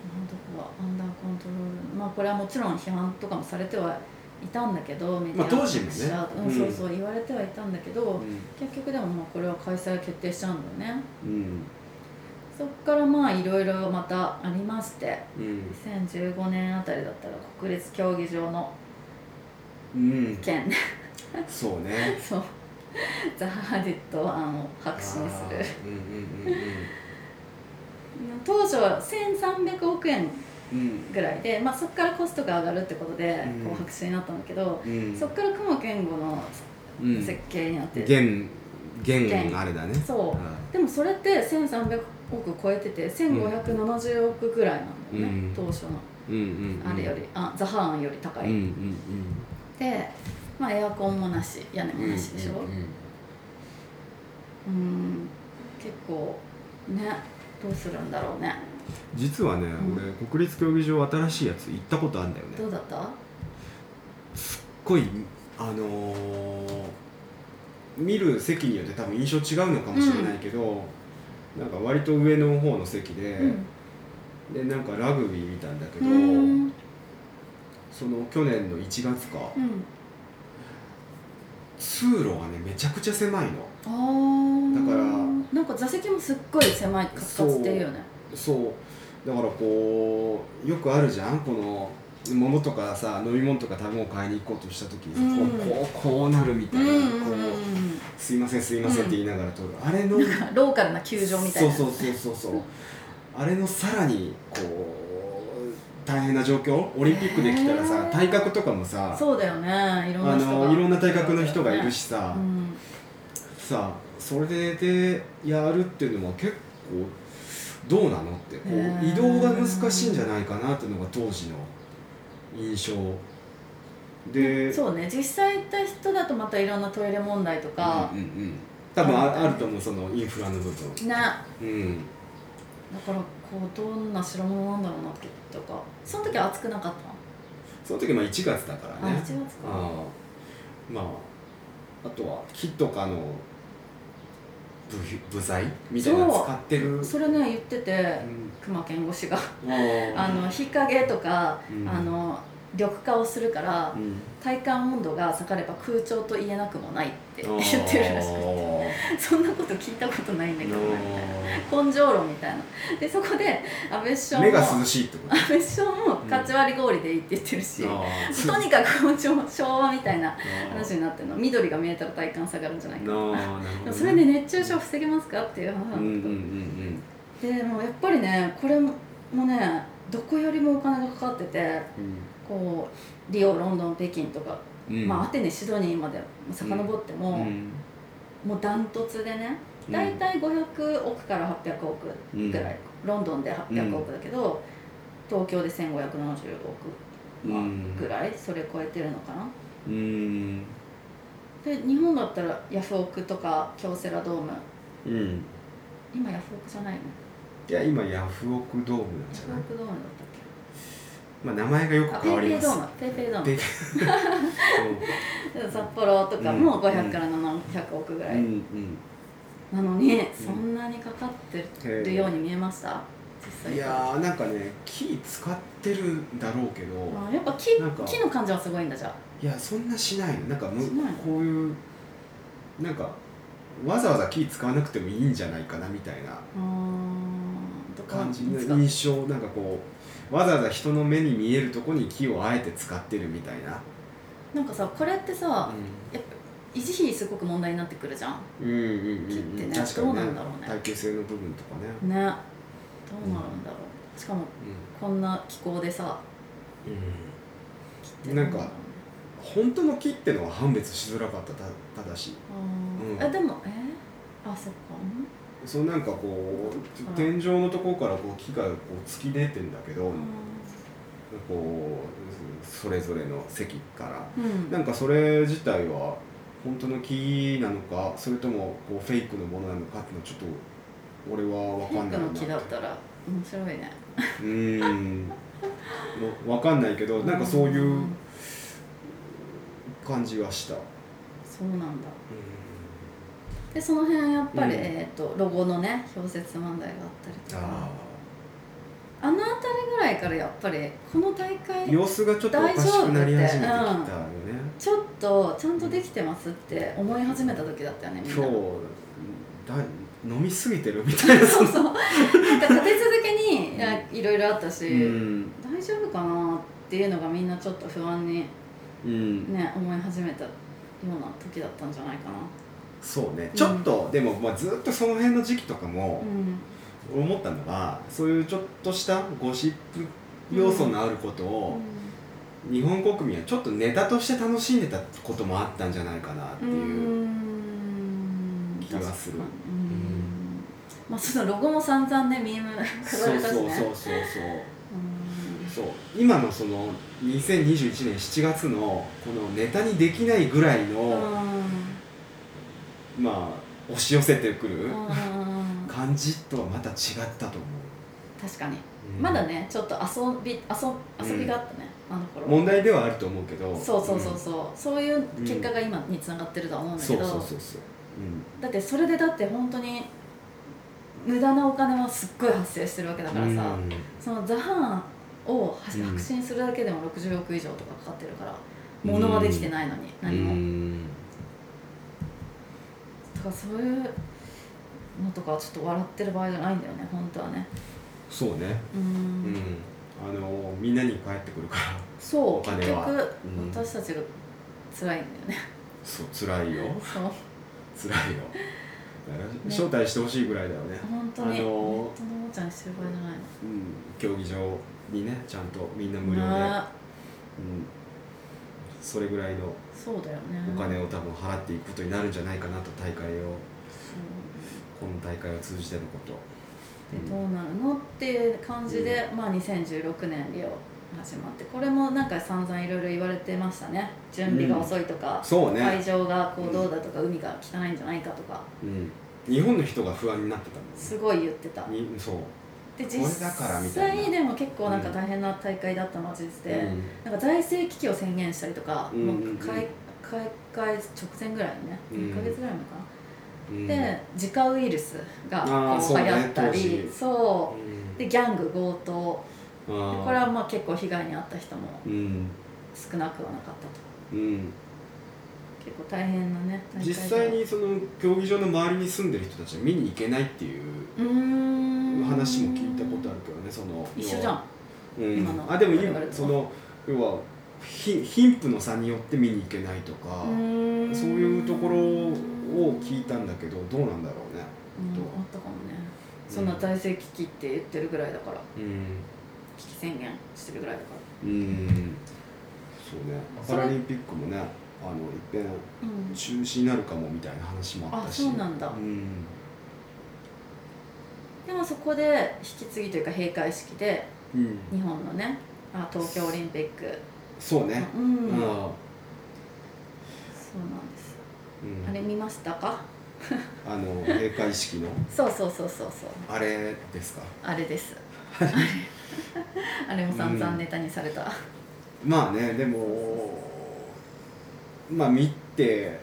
なんとかアンダーコントロール。まあこれはもちろん批判とかもされてはいたんだけどメディアまあ当時もね。うんうん。そうそう言われてはいたんだけど、結局でもまあこれは開催決定しちゃうんだよね。うん。そっからまあいろいろまたありましてうん。2015年あたりだったら国立競技場のうん。件。そうね。<laughs> そう。ザ・ハーディット案を白紙にする。あー。うんうん当初は1300億円うんうんぐらいで、まあ、そこからコストが上がるってことでうん。こう白紙になったんだけど、うん。そこから雲健吾のうん。設計になって、現現あれだね。そう。あでもそれって1300億超えてて1570億ぐらいなんだよね、うん。当初の。あれより、あザハーンより高い、で、まあ、エアコンもなし屋根もなしでしょ。うん。結構ねどうするんだろうね実はね、ん俺国立競技場新しいやつ行ったことあるんだよね。どうだった？すっごいあのー見る席によって多分印象違うのかもしれないけど、なんか割と上の方の席で、でなんかラグビー見たんだけうど、んうん。その去年の1月かうん。通路がねめちゃくちゃ狭いの。あー。だからなんか座席もすっごい狭いカツカツっていうよねそう。だからこうよくあるじゃん？この物とかさ飲み物とか食べ物買いに行こうとした時にさ、うん。こうこうなるみたいな、うんうんうんこうすいませんすいませんって言いながら通る、あれのローカルな球場みたいな。そうそうそうそうそう。あれのさらにこう大変な状況？オリンピックできたらさ体格とかもさそうだよね。いろんあな人が。のいろんな体格の人がいるしさ、うん。さそれでやるっていうのは結構どうなのってこう移動が難しいんじゃないかなっていうのが当時の印象。でそうね。実際行った人だとまたいろんなトイレ問題とか。うんうん。うん多分ああると思うそのインフラの部分。ねうん。だからこうどんな代物なんだろうなってとか。その時は暑くなかったその時まあ1月だからあね1月か。まああとは木とかの部部材？みたいなの使ってる？それね言っててうん。熊健吾氏が。あの日陰とか、うん。あの緑化をするからうん。体感温度が下がれば空調と言えなくもないって言ってるらしくて <laughs> そんなこと聞いたことないんだけど根性論みたいな。でそこで安倍首ー相も目が涼しいってこ。と安倍首相もかち割り氷でいいって言ってるし、とにかく昭昭和みたいな話になってるの。緑が見えたら体感下がるんじゃないかな。それで熱中症防げますかっていう話なんだけど、うん。でもやっぱりねこれもねどこよりもお金がかかっててうん。こうリオロンドン北京とか、うん。まあアテネシドニーまで遡っても、うんもうダントツでねうん。大体500億から800億ぐらい、ロンドンで800億だけど、東京で1570億、まあうんぐらいそれ超えてるのかな。うん。で日本だったらヤフオクとか京セラドーム。うん。今ヤフオクじゃないの？いや今ヤフオクドームなんヤじゃない？フオクドームだっまあ名前がよあく変わります。ペイペイドームペイペイドーペイム <laughs> 札幌とかもうん500から700億ぐらい、うんうん。なのにそんなにかかってるように見えました？いやーなんかね木使ってるんだろうけどあやっぱ木木の感じはすごいんだじゃあ。いやそんなしないの。なんかむこういうなんかわざわざ木使わなくてもいいんじゃないかなみたいな感じの印象なんかこうわざわざ人の目に見えるとこに木をあえて使ってるみたいな、なんかさこれってさやっぱ維持費すごく問題になってくるじゃん。うん、うんうんうん。木ってね。確かにどうなんだろうね。耐久性の部分とかね、ね。どうなるんだろう。しかもこんな気候でさうん。なんか本当の木ってのは判別しづらかったたただしうん。えでもえー、あそっかそうなんかこう天井のところからこう木がこう突き出てんだけど、うん。こうそれぞれの席から。うん。なんかそれ自体は本当の木なのかそれともこうフェイクのものなのかっていうのはちょっと俺は分かんないなフェイクの木だったら面白いね。うーん。分かんないけどなんかそういううん感じはした、そうなんだでその辺やっぱり、うん。えー、とロゴのね表説問題があったりとか。ああの辺りぐらいからやっぱりこの大あ会様子がちょっとおかしくなり始めてきたよね、ちょっとちゃんとできてますって思い始めた時だったよねみんな。今日だ。飲みすぎてるみたいな。<laughs> そうそう。なんか立て続けにいろいろあったし、うん。大丈夫かなっていうのがみんなちょっと不安にうん。ね思い始めたような時だったんじゃないかなそうね。うん。ちょっと、でも、まあ、ずっとその辺の時期とかもうん。思ったのはそういうちょっとしたゴシップ要素のあることを、日本国民はちょっとネタとして楽しんでたこともあったんじゃないかなっていう、うん。気がする。まあそのロゴも散々ねミーム飾そうられたしね。そうそうそうそうそう。今のその2021年7月のこのネタにできないぐらいの、うんまあ押し寄せてくるうん感じとはまた違ったと思確かに。う、うん。まだねちょっと遊び遊遊びがあったね、あの頃。問題ではあると思うけど。そうそうそうそう、そういう結果が今につながってるとは思うんだけど、そうそうそうそう。だってそれでだって本当に無駄なお金はすっごい発生してるわけだからさ、うん。そのザハンをうん。白信するだけでも60億以上とかかかってるから物はできてないのに何も、うんだからそういうのとかはちょっと笑ってる場合じゃないんだよね本当はね。そうね。ううん。んあのみんなに返ってくるからそう結局、うん。私たちが辛いんだよね。そう辛いよ。<laughs> そう。辛いよ。招待してほしいぐらいだよね。本当に、あのおもちゃにしてる場合じゃないの。うん。競技場にねちゃんとみんな無料で、うん、ねそれぐらいのそうだよね。お金を多分払っていくことになるんじゃないかなと大会をこの大会を通じてのこと。でどうなるのっていう感じで、まあ、2016年リオ始まってこれもなんか散々いろいろ言われてましたね。準備が遅いとか、そうね、会場がこうどうだとか、海が汚いんじゃないかとか。うん、日本の人が不安になってたすごい言ってた。にそうで実際でも結構なんか大変な大会だったのは事実で、なんか財政危機を宣言したりとか、うん。もう開開会直前ぐらいのね、うん。1ヶ月ぐらい前かうん。な、でジカウイルスが流行ったりそうう。ん。でギャング強盗。これはまあ結構被害に遭った人もうん。少なくはなかったと。うん結構大変なね実際にその競技場の周りに住んでる人たちは見に行けないっていう話も聞いたことあるけどねその一緒じゃん。うん。今のあでも今その要はひ貧富の差によって見に行けないとかそういうところを聞いたんだけどどうなんだろうねうんどうあったかもね。そんな財政危機って言ってるぐらいだからうん。危機宣言してるぐらいだかうん。そうね。パラリンピックもねあのいっぺん中止になるかもみたいな話もあったし。あそうなんだ。うん。でもそこで引き継ぎというか閉会式でうん。日本のねあ東京オリンピック。そうね。うん、うん。そうなんです。うん。あれ見ましたか？あの閉会式の。<laughs> そうそうそうそうそう。あれですか？あれです。<laughs> あれあれも散々ネタにされた、まあねでもまあ見て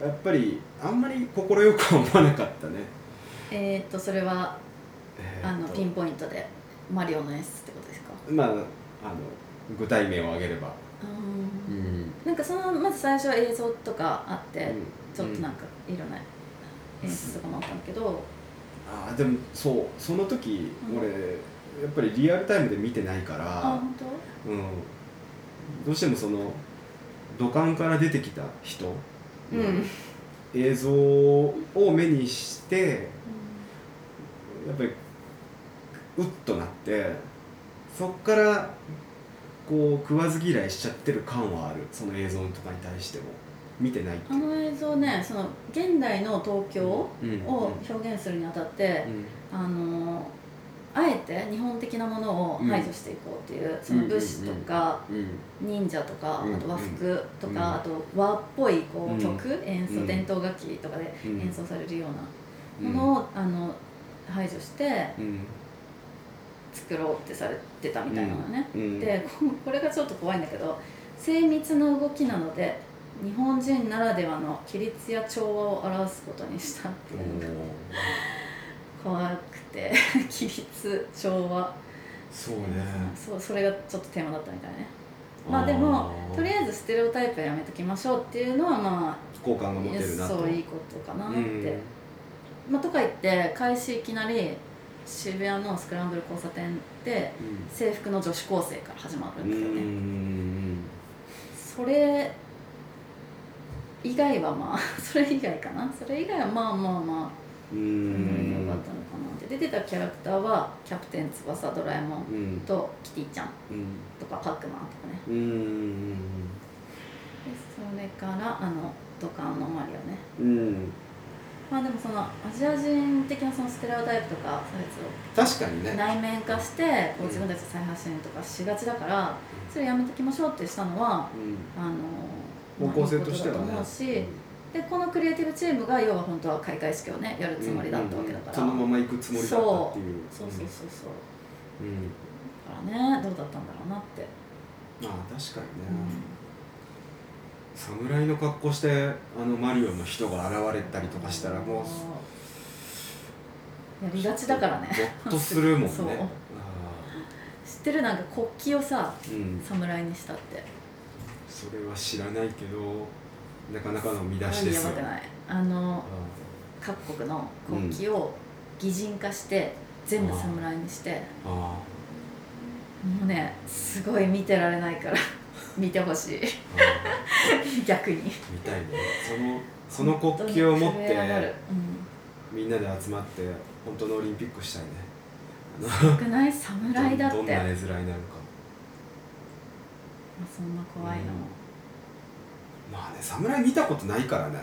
やっぱりあんまり快くは思わなかったね。えーっとそれはあのピンポイントでマリオの演出ってことですか？まああの具体名を挙げれば。ううん。んなんかそのまず最初は映像とかあって、うん。ちょっとなんかいろんな演出とかもあったんだけど、ああでもそうその時、うん。俺やっぱりリアルタイムで見てないかあら、本当？うん、どうしてもその土管から出てきた人。のうん。映像を目にしてやっぱりうっとなってそっからこう食わず嫌いしちゃってる感はある。その映像とかに対しても。見てないっていう。あの映像ねその現代の東京うん。を表現するにあたって、うん。あのあえて日本的なものを排除していこうっていう、その武士とか、忍者とか、うん。あと和服とか、うん。あと和っぽいこうん。う曲、演奏、うん。伝統楽器とかでうん。演奏されるようなものを、あの排除してうん作ろうってされてたみたいなのね、うん。でここれがちょっと怖いんだけど精密な動きなので日本人ならではの規律や調和を表すことにしたっていう怖くて <laughs> 規律調和。そうね。そうそれがちょっとテーマだったみたいね。まあでもとりあえずステレオタイプはやめときましょうっていうのはま好感があ持てるなと。そういいことかなって、うん。まあ、とか言って開始いきなり渋谷のスクランブル交差点で制服の女子高生から始まるうんんですよね、うん。それ以外はまあ <laughs> それ以外かな。それ以外はまあまあまあう良んかったのかなって。出てたキャラクターはキャプテン翼ドラえもんうん。とキティちゃんうんとかパックマンとかね。うん。でそれからあの土管のマリオね。うん。まあでもそのアジア人的なそのステレオタイプとか差別を確かにね。内面化してこう自分たちで再発信とかしがちだからそれやめてきましょうってしたのはうん。あの方向性としてはねでこのクリエイティブチームが要は本当は開会式をねやるつもりだったわけだから、そのまま行くつもりだったっていう。そう。そうそうそうう。ん。だからねどうだったんだろうなって、まあ確かにうね侍の格好してあのマリオの人が現れたりとかしたらもうやりがちだからね。ゾッとするもんね。<laughs> 知ってるなんか国旗をさーうん。侍にしたって。それは知らないけどなかなかの見出しですよ。やばくない？あのあ各国の国旗を擬人化して全部侍にして。あもうねすごい見てられないから <laughs> 見てほしい。あ <laughs> 逆に。見たいね。そのその国旗を持っ本当に震え上がる。てみんなで集まって本当のオリンピックしたいね。うん、少ない？侍だって。どんな絵面になるか。まあそんな怖いの、まあね侍見たことないからね。いや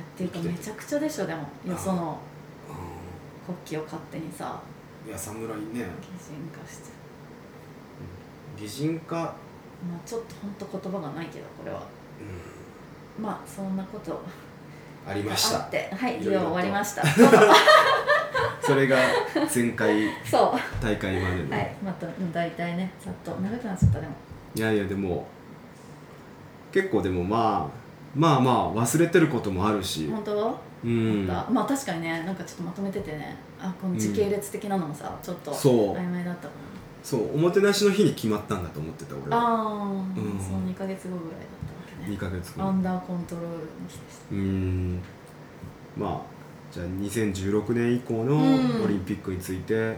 っていうかめちゃくちゃでしょでもよそのう国旗を勝手にさ。んいや侍ね。擬人化して。擬人化。まあちょっと本当言葉がないけどこれは。うまあそんなことんありましあったて。はいいろいろと。終わりました。<laughs> それが前回大会までの、はいまた大体ねざっと長くなっちゃったでも。いやいやでも結構でもまあまあまあ忘れてることもあるし。本当？うん。だまあ確かにねなんかちょっとまとめててね。あこの時系列的なのもさ、ちょっとそう。曖昧だったかそうおもてなしの日に決まったんだと思ってた俺。なはああ、ん。その2か月後ぐらいだったわけね。2ヶ月後。アンダーコントロールの日でした。うん。まあじゃあ2016年以降のうん。オリンピックについて、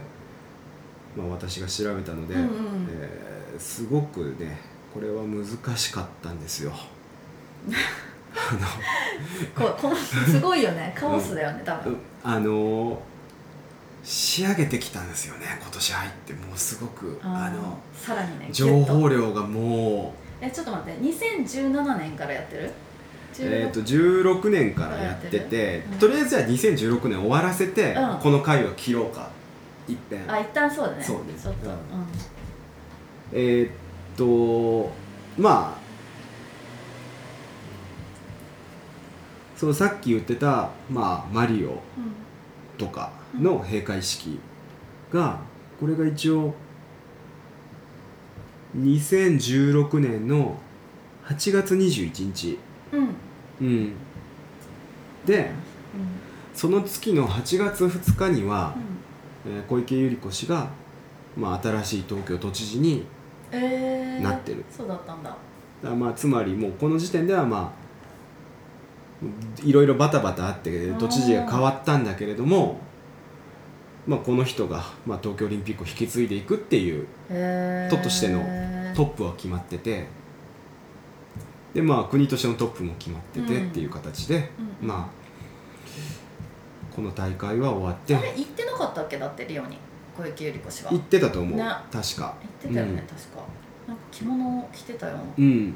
まあ、私が調べたので、うんうん。えーすごくねこれは難しかったんですよ。<laughs> ここのすごいよね。カオスだよね多分、あのー仕上げてきたんですよね今年入って。もうすごくあのさらにね情報量がもう。えちょっと待って2017年からやってる？えー、と16年からやっててうん。とりあえずじゃあ2016年終わらせて、うん。この回を切ろうか。いっぺんあ一旦そうだね。そうね。ちょっと、ううんん。えーっとまあそうさっき言ってた、まあ、マリオとかの閉会式がこれが一応2016年の8月21日、うんうん。うん、でその月の8月2日には、えー小池百合子氏が、まあ、新しい東京都知事にえー、なってる。そうだったんだ。だまあつまりもうこの時点ではまあいろいろバタバタあって都知事が変わったんだけれども、まあ、この人が、まあ、東京オリンピックを引き継いでいくっていうへー。都としてのトップは決まっててでまあ国としてのトップも決まっててっていう形で、うん。まあこの大会は終わって。あれ行ってなかったっけ？だってリオに小池百合子氏は。行ってたと思う、ね確か。行ってたよね、うん。確か。なんか着物を着てたよ。うん。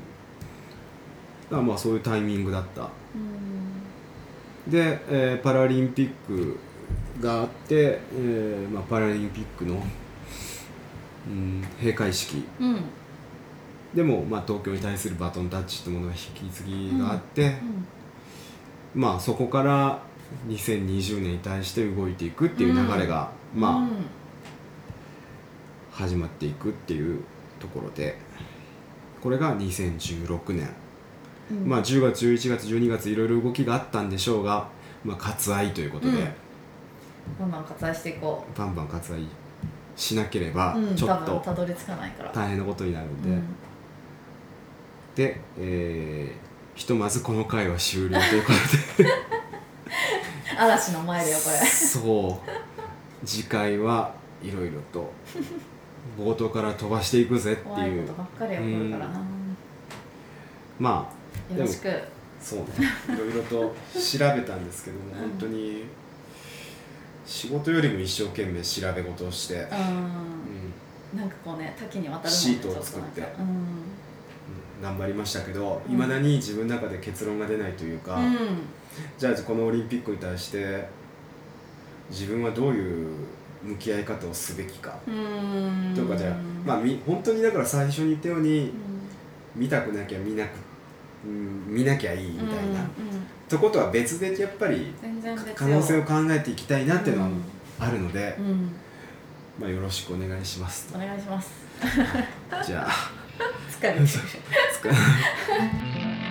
だまあそういうタイミングだった。うん。で、えーパラリンピックがあって、えーまあ、パラリンピックの、うん、閉会式。うん。でも、まあ、東京に対するバトンタッチってものが引き継ぎがあって、まあそこから2020年に対して動いていくっていう流れが、まあ、始まっていくっていうところでこれが2016年、うん。まあ10月11月12月いろいろ動きがあったんでしょうが、まあ、割愛ということで、うん。どんどん割愛していこバンバン割愛しなければちょっとたどり着かないから、大変なことになるんで、うん。で、えーひとまずこの回は終了ということで。<laughs> 嵐の前だよこれ。そう。次回はいろいろと冒頭から飛ばしていくぜって怖いいうことばっかり起こるからな、まあよろしく。そうね。いろいろと調べたんですけども、うん。本当に仕事よりも一生懸命調べ事をして、ううん。んなんかこうね多岐にわたるシートを作ってちょとなんか頑張りましたけどうん。いまだに自分の中で結論が出ないというか、うん、じゃあこのオリンピックに対して自分はどういう向き合い方をすべきか、うん、とかじゃあ、まあ、み本当にだから最初に言ったように見たくなきゃ見なく、うん、見なきゃいいみたいな、うんうんうん。とことは別でやっぱり可能性を考えていきたいなっていうのはうん。あるので、うん、まあ、よろしくお願いしますお願いします。じゃあ。<laughs> 疲れてる <laughs>